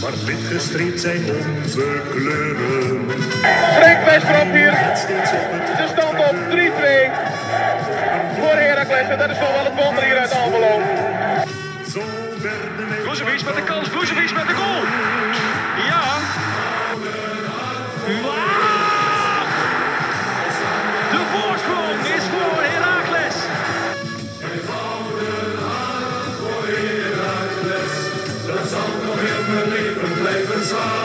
Maar wit gestreept zijn onze kleuren. Frank Westerop hier. De stand op 3-2 voor Heracles. En dat is toch wel het wonder hier uit Almelo. Brozovic met de kans, Brozovic met de goal. Ja. De voorsprong is voor Heracles. Dat zal nog Kimberly from Flavor Song.